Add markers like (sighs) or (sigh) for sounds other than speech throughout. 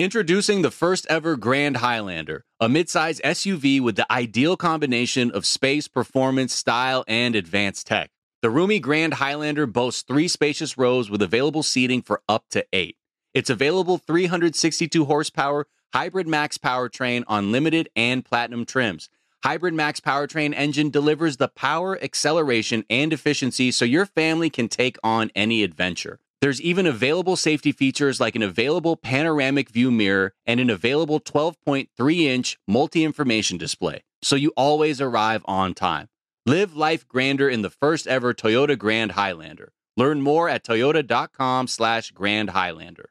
Introducing the first ever Grand Highlander, a midsize SUV with the ideal combination of space, performance, style, and advanced tech. The roomy Grand Highlander boasts three spacious rows with available seating for up to eight. Its available 362 horsepower Hybrid Max powertrain on limited and platinum trims. Hybrid Max powertrain engine delivers the power, acceleration, and efficiency so your family can take on any adventure. There's even available safety features like an available panoramic view mirror and an available 12.3 inch multi information display, so you always arrive on time. Live life grander in the first ever Toyota Grand Highlander. Learn more at toyota.com/slash Grand Highlander.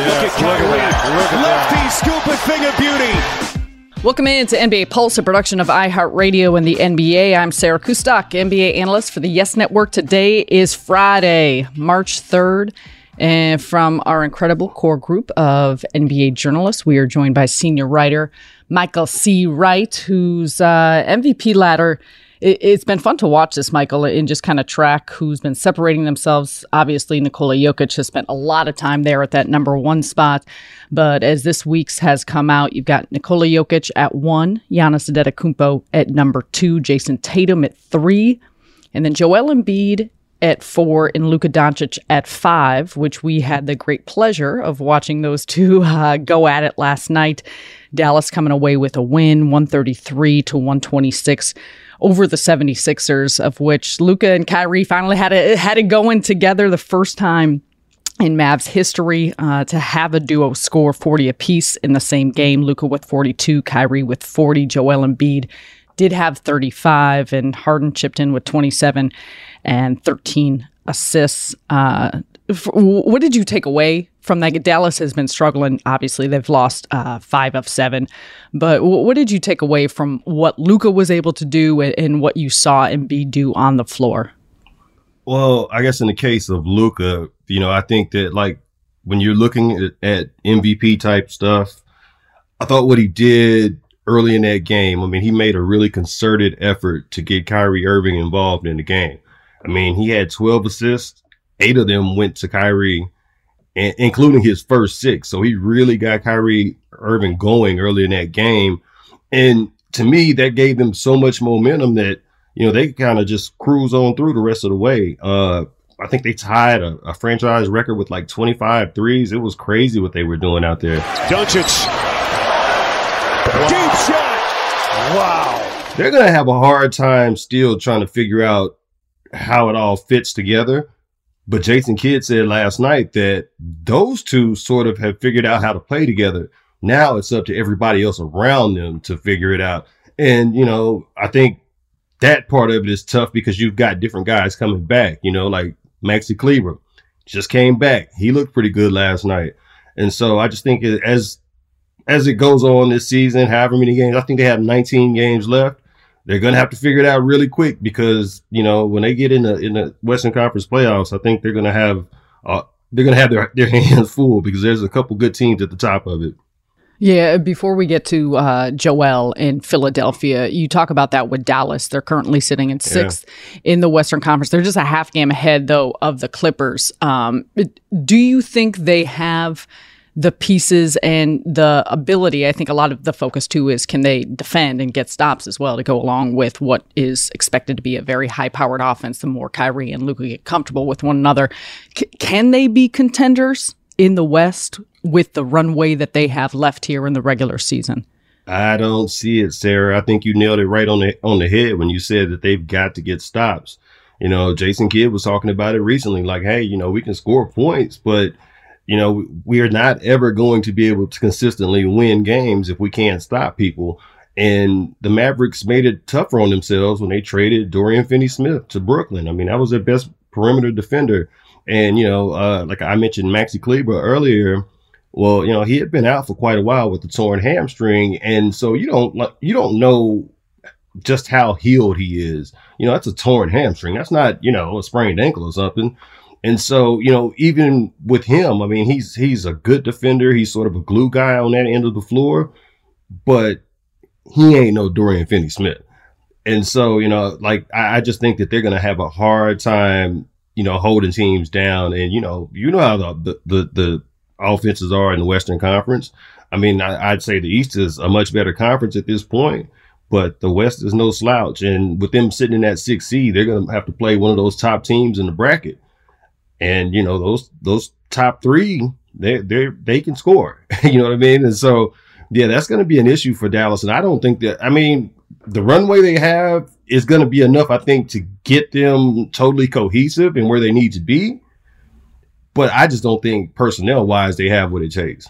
Look at Lefty scoop a thing of beauty. Welcome in to NBA Pulse, a production of iHeartRadio and the NBA. I'm Sarah Kustok, NBA analyst for the Yes Network. Today is Friday, March 3rd. And from our incredible core group of NBA journalists, we are joined by senior writer Michael C. Wright, whose uh, MVP ladder it, has been fun to watch this, Michael, and just kind of track who's been separating themselves. Obviously, Nikola Jokic has spent a lot of time there at that number one spot. But as this week's has come out, you've got Nikola Jokic at one, Giannis Antetokounmpo at number two, Jayson Tatum at three, and then Joel Embiid at four and Luka Doncic at five, which we had the great pleasure of watching those two (laughs) uh, go at it last night. Dallas coming away with a win, 133 to 126 over the 76ers, of which Luka and Kyrie finally had it, had it going together the first time in Mavs history uh, to have a duo score 40 apiece in the same game. Luka with 42, Kyrie with 40, Joel Embiid did have 35, and Harden chipped in with 27 and 13 assists. Uh, what did you take away from that? Dallas has been struggling. Obviously, they've lost uh, five of seven. But what did you take away from what Luka was able to do and what you saw Embiid do on the floor? Well, I guess in the case of Luka, you know, I think that like when you're looking at, at MVP type stuff, I thought what he did early in that game. I mean, he made a really concerted effort to get Kyrie Irving involved in the game. I mean, he had 12 assists eight of them went to Kyrie, and, including his first six. So he really got Kyrie Irving going early in that game. And to me, that gave them so much momentum that, you know, they kind of just cruise on through the rest of the way. Uh, I think they tied a, a, franchise record with like 25 threes. It was crazy what they were doing out there. Doncic. Wow. Deep shot. Wow. They're going to have a hard time still trying to figure out how it all fits together. But Jason Kidd said last night that those two sort of have figured out how to play together. Now it's up to everybody else around them to figure it out. And, you know, I think that part of it is tough because you've got different guys coming back, you know, like Maxi Kleber just came back. He looked pretty good last night. And so I just think as, as it goes on this season, however many games, I think they have 19 games left they're going to have to figure it out really quick because you know when they get in the in the Western Conference playoffs, I think they're going to have uh, they're going to have their their (laughs) hands full because there's a couple good teams at the top of it. Yeah, before we get to uh, Joel in Philadelphia, you talk about that with Dallas. They're currently sitting in sixth yeah. in the Western Conference. They're just a half game ahead, though, of the Clippers. Um, do you think they have the pieces and the ability. I think a lot of the focus too is can they defend and get stops as well to go along with what is expected to be a very high powered offense. The more Kyrie and Luka get comfortable with one another, C- can they be contenders in the West with the runway that they have left here in the regular season? I don't see it, Sarah. I think you nailed it right on the on the head when you said that they've got to get stops. You know, Jason Kidd was talking about it recently, like, hey, you know, we can score points, but you know, we are not ever going to be able to consistently win games if we can't stop people. And the Mavericks made it tougher on themselves when they traded Dorian Finney Smith to Brooklyn. I mean, that was their best perimeter defender. And, you know, uh, like I mentioned Maxi Kleber earlier, well, you know, he had been out for quite a while with the torn hamstring. And so you don't, like you don't know just how healed he is. You know, that's a torn hamstring. That's not, you know, a sprained ankle or something. And so, you know, even with him, I mean, he's he's a good defender. He's sort of a glue guy on that end of the floor, but he ain't no Dorian Finney Smith. And so, you know, like I, I just think that they're gonna have a hard time, you know, holding teams down. And you know, you know how the the the, offenses are in the Western Conference. I mean, I, I'd say the East is a much better conference at this point but the West is no slouch. And with them sitting in that six seed, they're going to have to play one of those top teams in the bracket. And you know those those top three, they they they can score. (laughs) you know what I mean? And so yeah, that's going to be an issue for Dallas. And I don't think that. I mean, the runway they have is going to be enough, I think, to get them totally cohesive and where they need to be. But I just don't think personnel wise they have what it takes.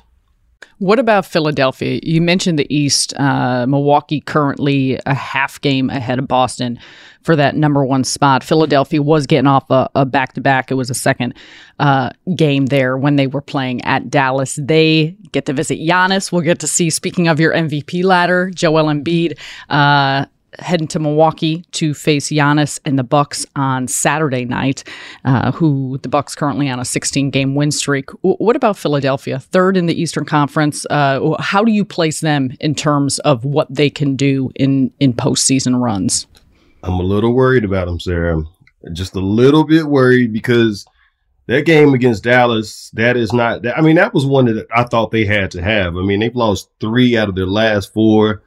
What about Philadelphia? You mentioned the East. Uh, Milwaukee currently a half game ahead of Boston for that number one spot. Philadelphia was getting off a back to back. It was a second uh, game there when they were playing at Dallas. They get to visit Giannis. We'll get to see, speaking of your MVP ladder, Joel Embiid. Uh, heading to Milwaukee to face Giannis and the Bucks on Saturday night. Uh, who the Bucks currently on a 16 game win streak. W- what about Philadelphia, third in the Eastern Conference? Uh, how do you place them in terms of what they can do in in postseason runs? I'm a little worried about them, Sarah. Just a little bit worried because that game against Dallas, that is not. I mean, that was one that I thought they had to have. I mean, they've lost three out of their last four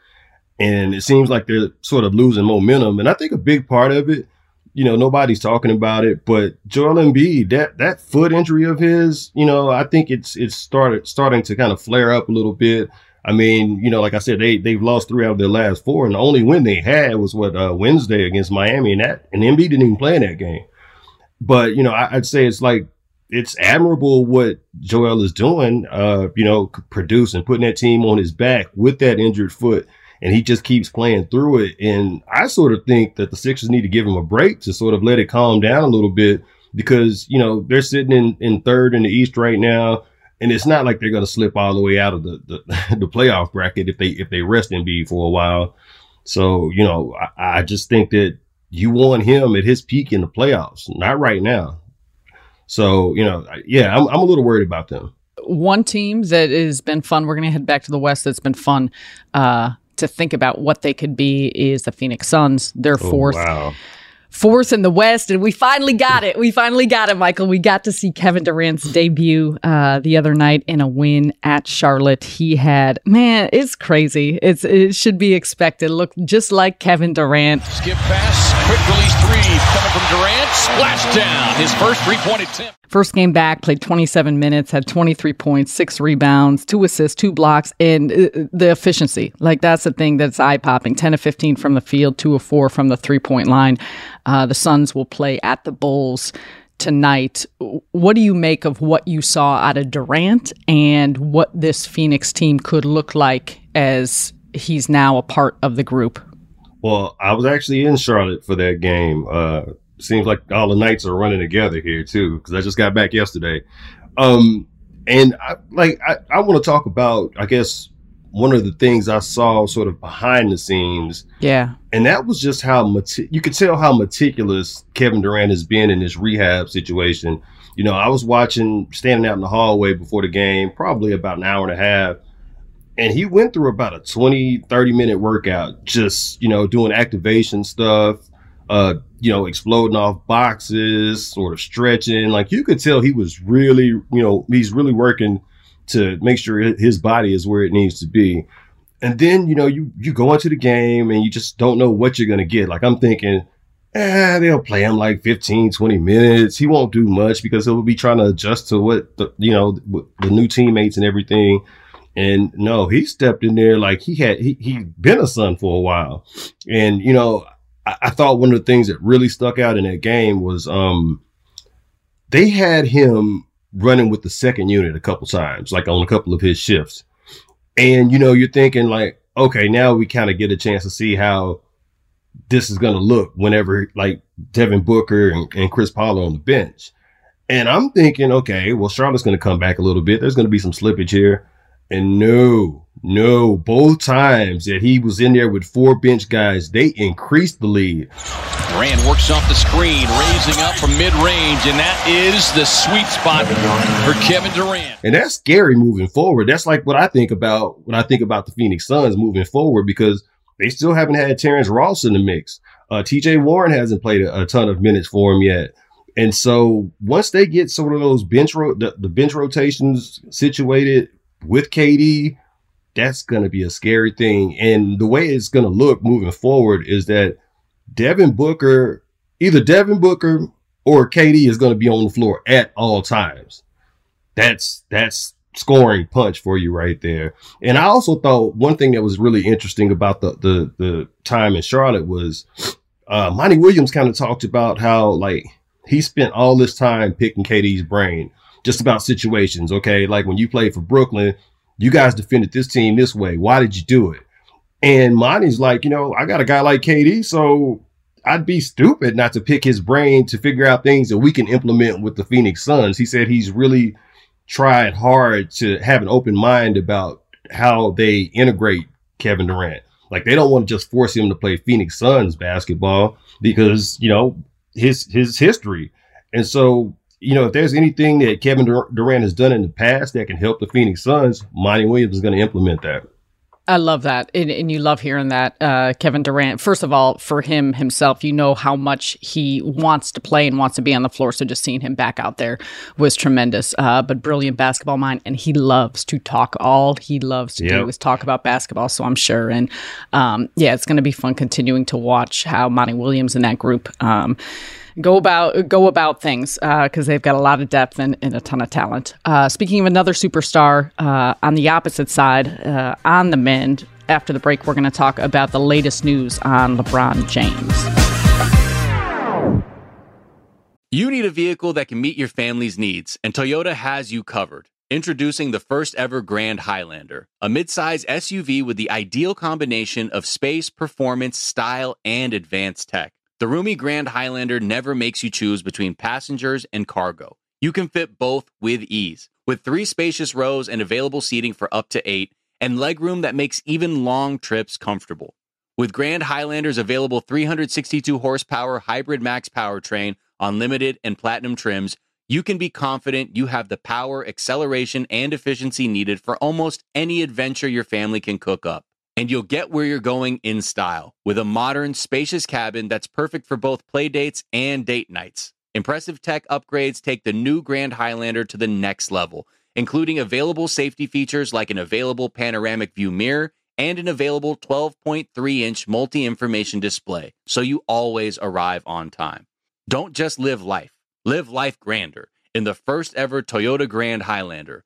and it seems like they're sort of losing momentum. And I think a big part of it, you know, nobody's talking about it, but Joel Embiid, that that foot injury of his, you know, I think it's it's started starting to kind of flare up a little bit. I mean, you know, like I said, they they've lost three out of their last four, and the only win they had was what uh, Wednesday against Miami, and that and Embiid didn't even play in that game. But you know, I, would say it's like it's admirable what Joel is doing. Uh, you know, producing, putting that team on his back with that injured foot and he just keeps playing through it. And I sort of think that the Sixers need to give him a break to sort of let it calm down a little bit because, you know, they're sitting in, in third in the East right now. And it's not like they're going to slip all the way out of the, the, (laughs) the playoff bracket if they, if they rest Embiid for a while. So, you know, I, I just think that you want him at his peak in the playoffs, not right now. So, you know, yeah, I'm, I'm a little worried about them. One team that has been fun, we're going to head back to the West, that's been fun uh, to think about what they could be is the Phoenix Suns. They're oh, fourth. Oh, wow. Fourth in the West, and we finally got it. We finally got it, Michael. We got to see Kevin Durant's debut uh, the other night in a win at Charlotte. He had, man, it's crazy. It's it should be expected. Look just like Kevin Durant. Skip pass, quick release three coming from Durant, splash down. His first three point attempt. First game back, played 27 minutes, had 23 points, six rebounds, two assists, two blocks, and uh, the efficiency. Like, that's the thing that's eye popping 10 of 15 from the field, two of four from the three point line. Uh, the Suns will play at the Bulls tonight. What do you make of what you saw out of Durant and what this Phoenix team could look like as he's now a part of the group? Well, I was actually in Charlotte for that game. Uh, seems like all the nights are running together here too because I just got back yesterday. Um, and I, like I, I want to talk about I guess one of the things I saw sort of behind the scenes. Yeah. And that was just how much you could tell how meticulous Kevin Durant has been in this rehab situation. You know, I was watching standing out in the hallway before the game, probably about an hour and a half. And he went through about a 20, 30 minute workout, just, you know, doing activation stuff, uh, you know, exploding off boxes, sort of stretching. Like you could tell he was really, you know, he's really working to make sure his body is where it needs to be. And then, you know, you, you go into the game and you just don't know what you're going to get. Like I'm thinking, eh, they'll play him like 15, 20 minutes. He won't do much because he'll be trying to adjust to what the, you know, the new teammates and everything. And no, he stepped in there like he had, he, he been a Sun for a while. And, you know, I, I thought one of the things that really stuck out in that game was, um, they had him running with the second unit a couple times, like on a couple of his shifts. And, you know, you're thinking like, okay, now we kind of get a chance to see how this is going to look whenever like Devin Booker and, and Chris Paul on the bench. And I'm thinking, okay, well, Charlotte's going to come back a little bit. There's going to be some slippage here. And no, no, both times that he was in there with four bench guys, they increased the lead. Durant works off the screen, raising up from mid range, and that is the sweet spot for Kevin Durant. And that's scary moving forward. That's like what I think about when I think about the Phoenix Suns moving forward because they still haven't had Terrence Ross in the mix. Uh, TJ Warren hasn't played a, a, ton of minutes for him yet. And so once they get some of those bench ro- the, the bench rotations situated with KD, that's going to be a scary thing. And the way it's going to look moving forward is that Devin Booker, either Devin Booker or KD is going to be on the floor at all times. That's, that's scoring punch for you right there. And I also thought one thing that was really interesting about the, the, the time in Charlotte was, uh, Monty Williams kind of talked about how like he spent all this time picking KD's brain just about situations. Okay. Like when you played for Brooklyn, you guys defended this team this way. Why did you do it? And Monty's like, you know, I got a guy like KD, so I'd be stupid not to pick his brain to figure out things that we can implement with the Phoenix Suns. He said he's really tried hard to have an open mind about how they integrate Kevin Durant. Like they don't want to just force him to play Phoenix Suns basketball because, you know, his his history. And so you know, if there's anything that Kevin Durant has done in the past that can help the Phoenix Suns, Monty Williams is going to implement that. I love that. And, and, you love hearing that, uh, Kevin Durant. First of all, for him himself, you know how much he wants to play and wants to be on the floor. So just seeing him back out there was tremendous. Uh, but brilliant basketball mind. And he loves to talk. All he loves to yep. do is talk about basketball. So I'm sure. And um, yeah, it's going to be fun continuing to watch how Monty Williams and that group. Um, go about go about things because uh, they've got a lot of depth and, and a ton of talent. Uh, speaking of another superstar uh, on the opposite side, uh, on the mend. After the break, we're going to talk about the latest news on LeBron James. You need a vehicle that can meet your family's needs, and Toyota has you covered. Introducing the first ever Grand Highlander, a midsize SUV with the ideal combination of space, performance, style, and advanced tech. The roomy Grand Highlander never makes you choose between passengers and cargo. You can fit both with ease. With three spacious rows and available seating for up to eight, and legroom that makes even long trips comfortable. With Grand Highlander's available 362 horsepower hybrid max powertrain on limited and platinum trims, you can be confident you have the power, acceleration, and efficiency needed for almost any adventure your family can cook up and you'll get where you're going in style with a modern, spacious cabin that's perfect for both play dates and date nights. Impressive tech upgrades take the new Grand Highlander to the next level, including available safety features like an available panoramic view mirror and an available 12.3 inch multi information display, so you always arrive on time. Don't just live life, live life grander in the first ever Toyota Grand Highlander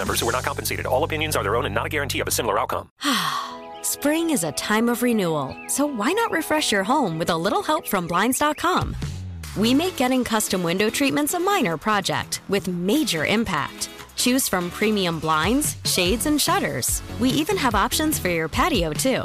members who are not compensated. All opinions are their own and not a guarantee of a similar outcome. (sighs) Spring is a time of renewal, so why not refresh your home with a little help from Blinds.com? We make getting custom window treatments a minor project with major impact. Choose from premium blinds, shades, and shutters. We even have options for your patio, too.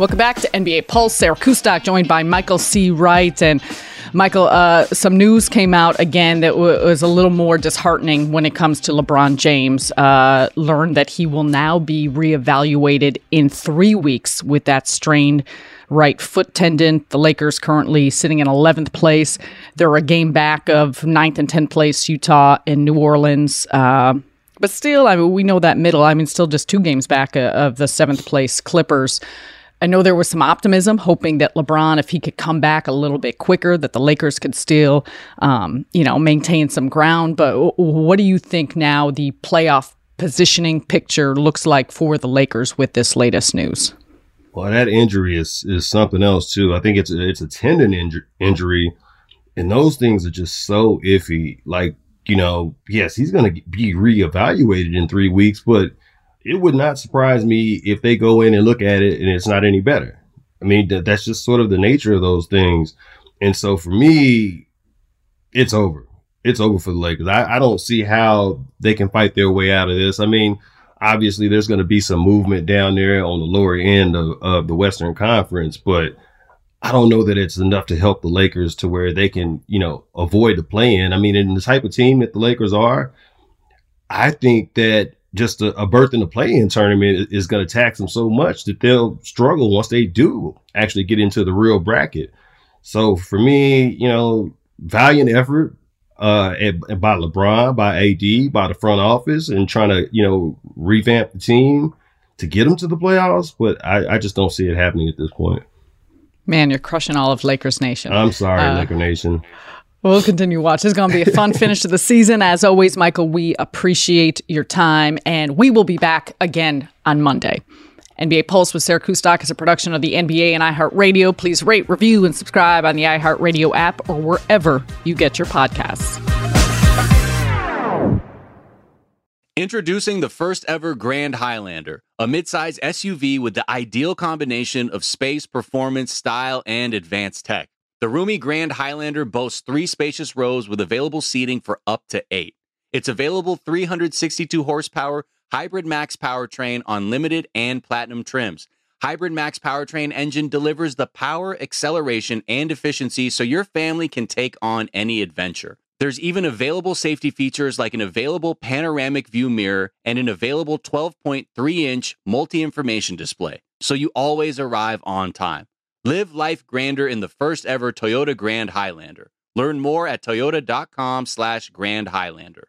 Welcome back to NBA Pulse. Sarah Kustok joined by Michael C. Wright. And Michael, uh, some news came out again that w- was a little more disheartening when it comes to LeBron James. Uh, learned that he will now be reevaluated in three weeks with that strained right foot tendon. The Lakers currently sitting in 11th place. They're a game back of 9th and 10th place, Utah and New Orleans. Uh, but still, I mean, we know that middle. I mean, still just two games back uh, of the seventh place Clippers. I know there was some optimism, hoping that LeBron, if he could come back a little bit quicker, that the Lakers could still, um, you know, maintain some ground. But what do you think now the playoff positioning picture looks like for the Lakers with this latest news? Well, that injury is is something else too. I think it's a, it's a tendon inju- injury, and those things are just so iffy. Like you know, yes, he's going to be reevaluated in three weeks, but it would not surprise me if they go in and look at it and it's not any better. I mean, that, that's just sort of the nature of those things. And so for me, it's over. It's over for the Lakers. I, I don't see how they can fight their way out of this. I mean, obviously there's going to be some movement down there on the lower end of, of the Western Conference, but I don't know that it's enough to help the Lakers to where they can, you know, avoid the play in. I mean, in the type of team that the Lakers are, I think that just a, a berth in the play-in tournament is, going to tax them so much that they'll struggle once they do actually get into the real bracket. So for me, you know, valiant effort uh, by LeBron, by AD, by the front office, and trying to you know revamp the team to get them to the playoffs. But I, I just don't see it happening at this point. Man, you're crushing all of Lakers Nation. I'm sorry, uh, Laker Nation. We'll continue watch. It's going to be a fun (laughs) finish to the season. As always, Michael, we appreciate your time, and we will be back again on Monday. NBA Pulse with Sarah Kustok is a production of the NBA and iHeartRadio. Please rate, review, and subscribe on the iHeartRadio app or wherever you get your podcasts. Introducing the first ever Grand Highlander, a midsize SUV with the ideal combination of space, performance, style, and advanced tech. The roomy Grand Highlander boasts three spacious rows with available seating for up to eight. Its available 362 horsepower Hybrid Max powertrain on limited and platinum trims. Hybrid Max powertrain engine delivers the power, acceleration, and efficiency so your family can take on any adventure. There's even available safety features like an available panoramic view mirror and an available 12.3 inch multi information display, so you always arrive on time. Live life grander in the first ever Toyota Grand Highlander. Learn more at toyota.com slash Grand Highlander.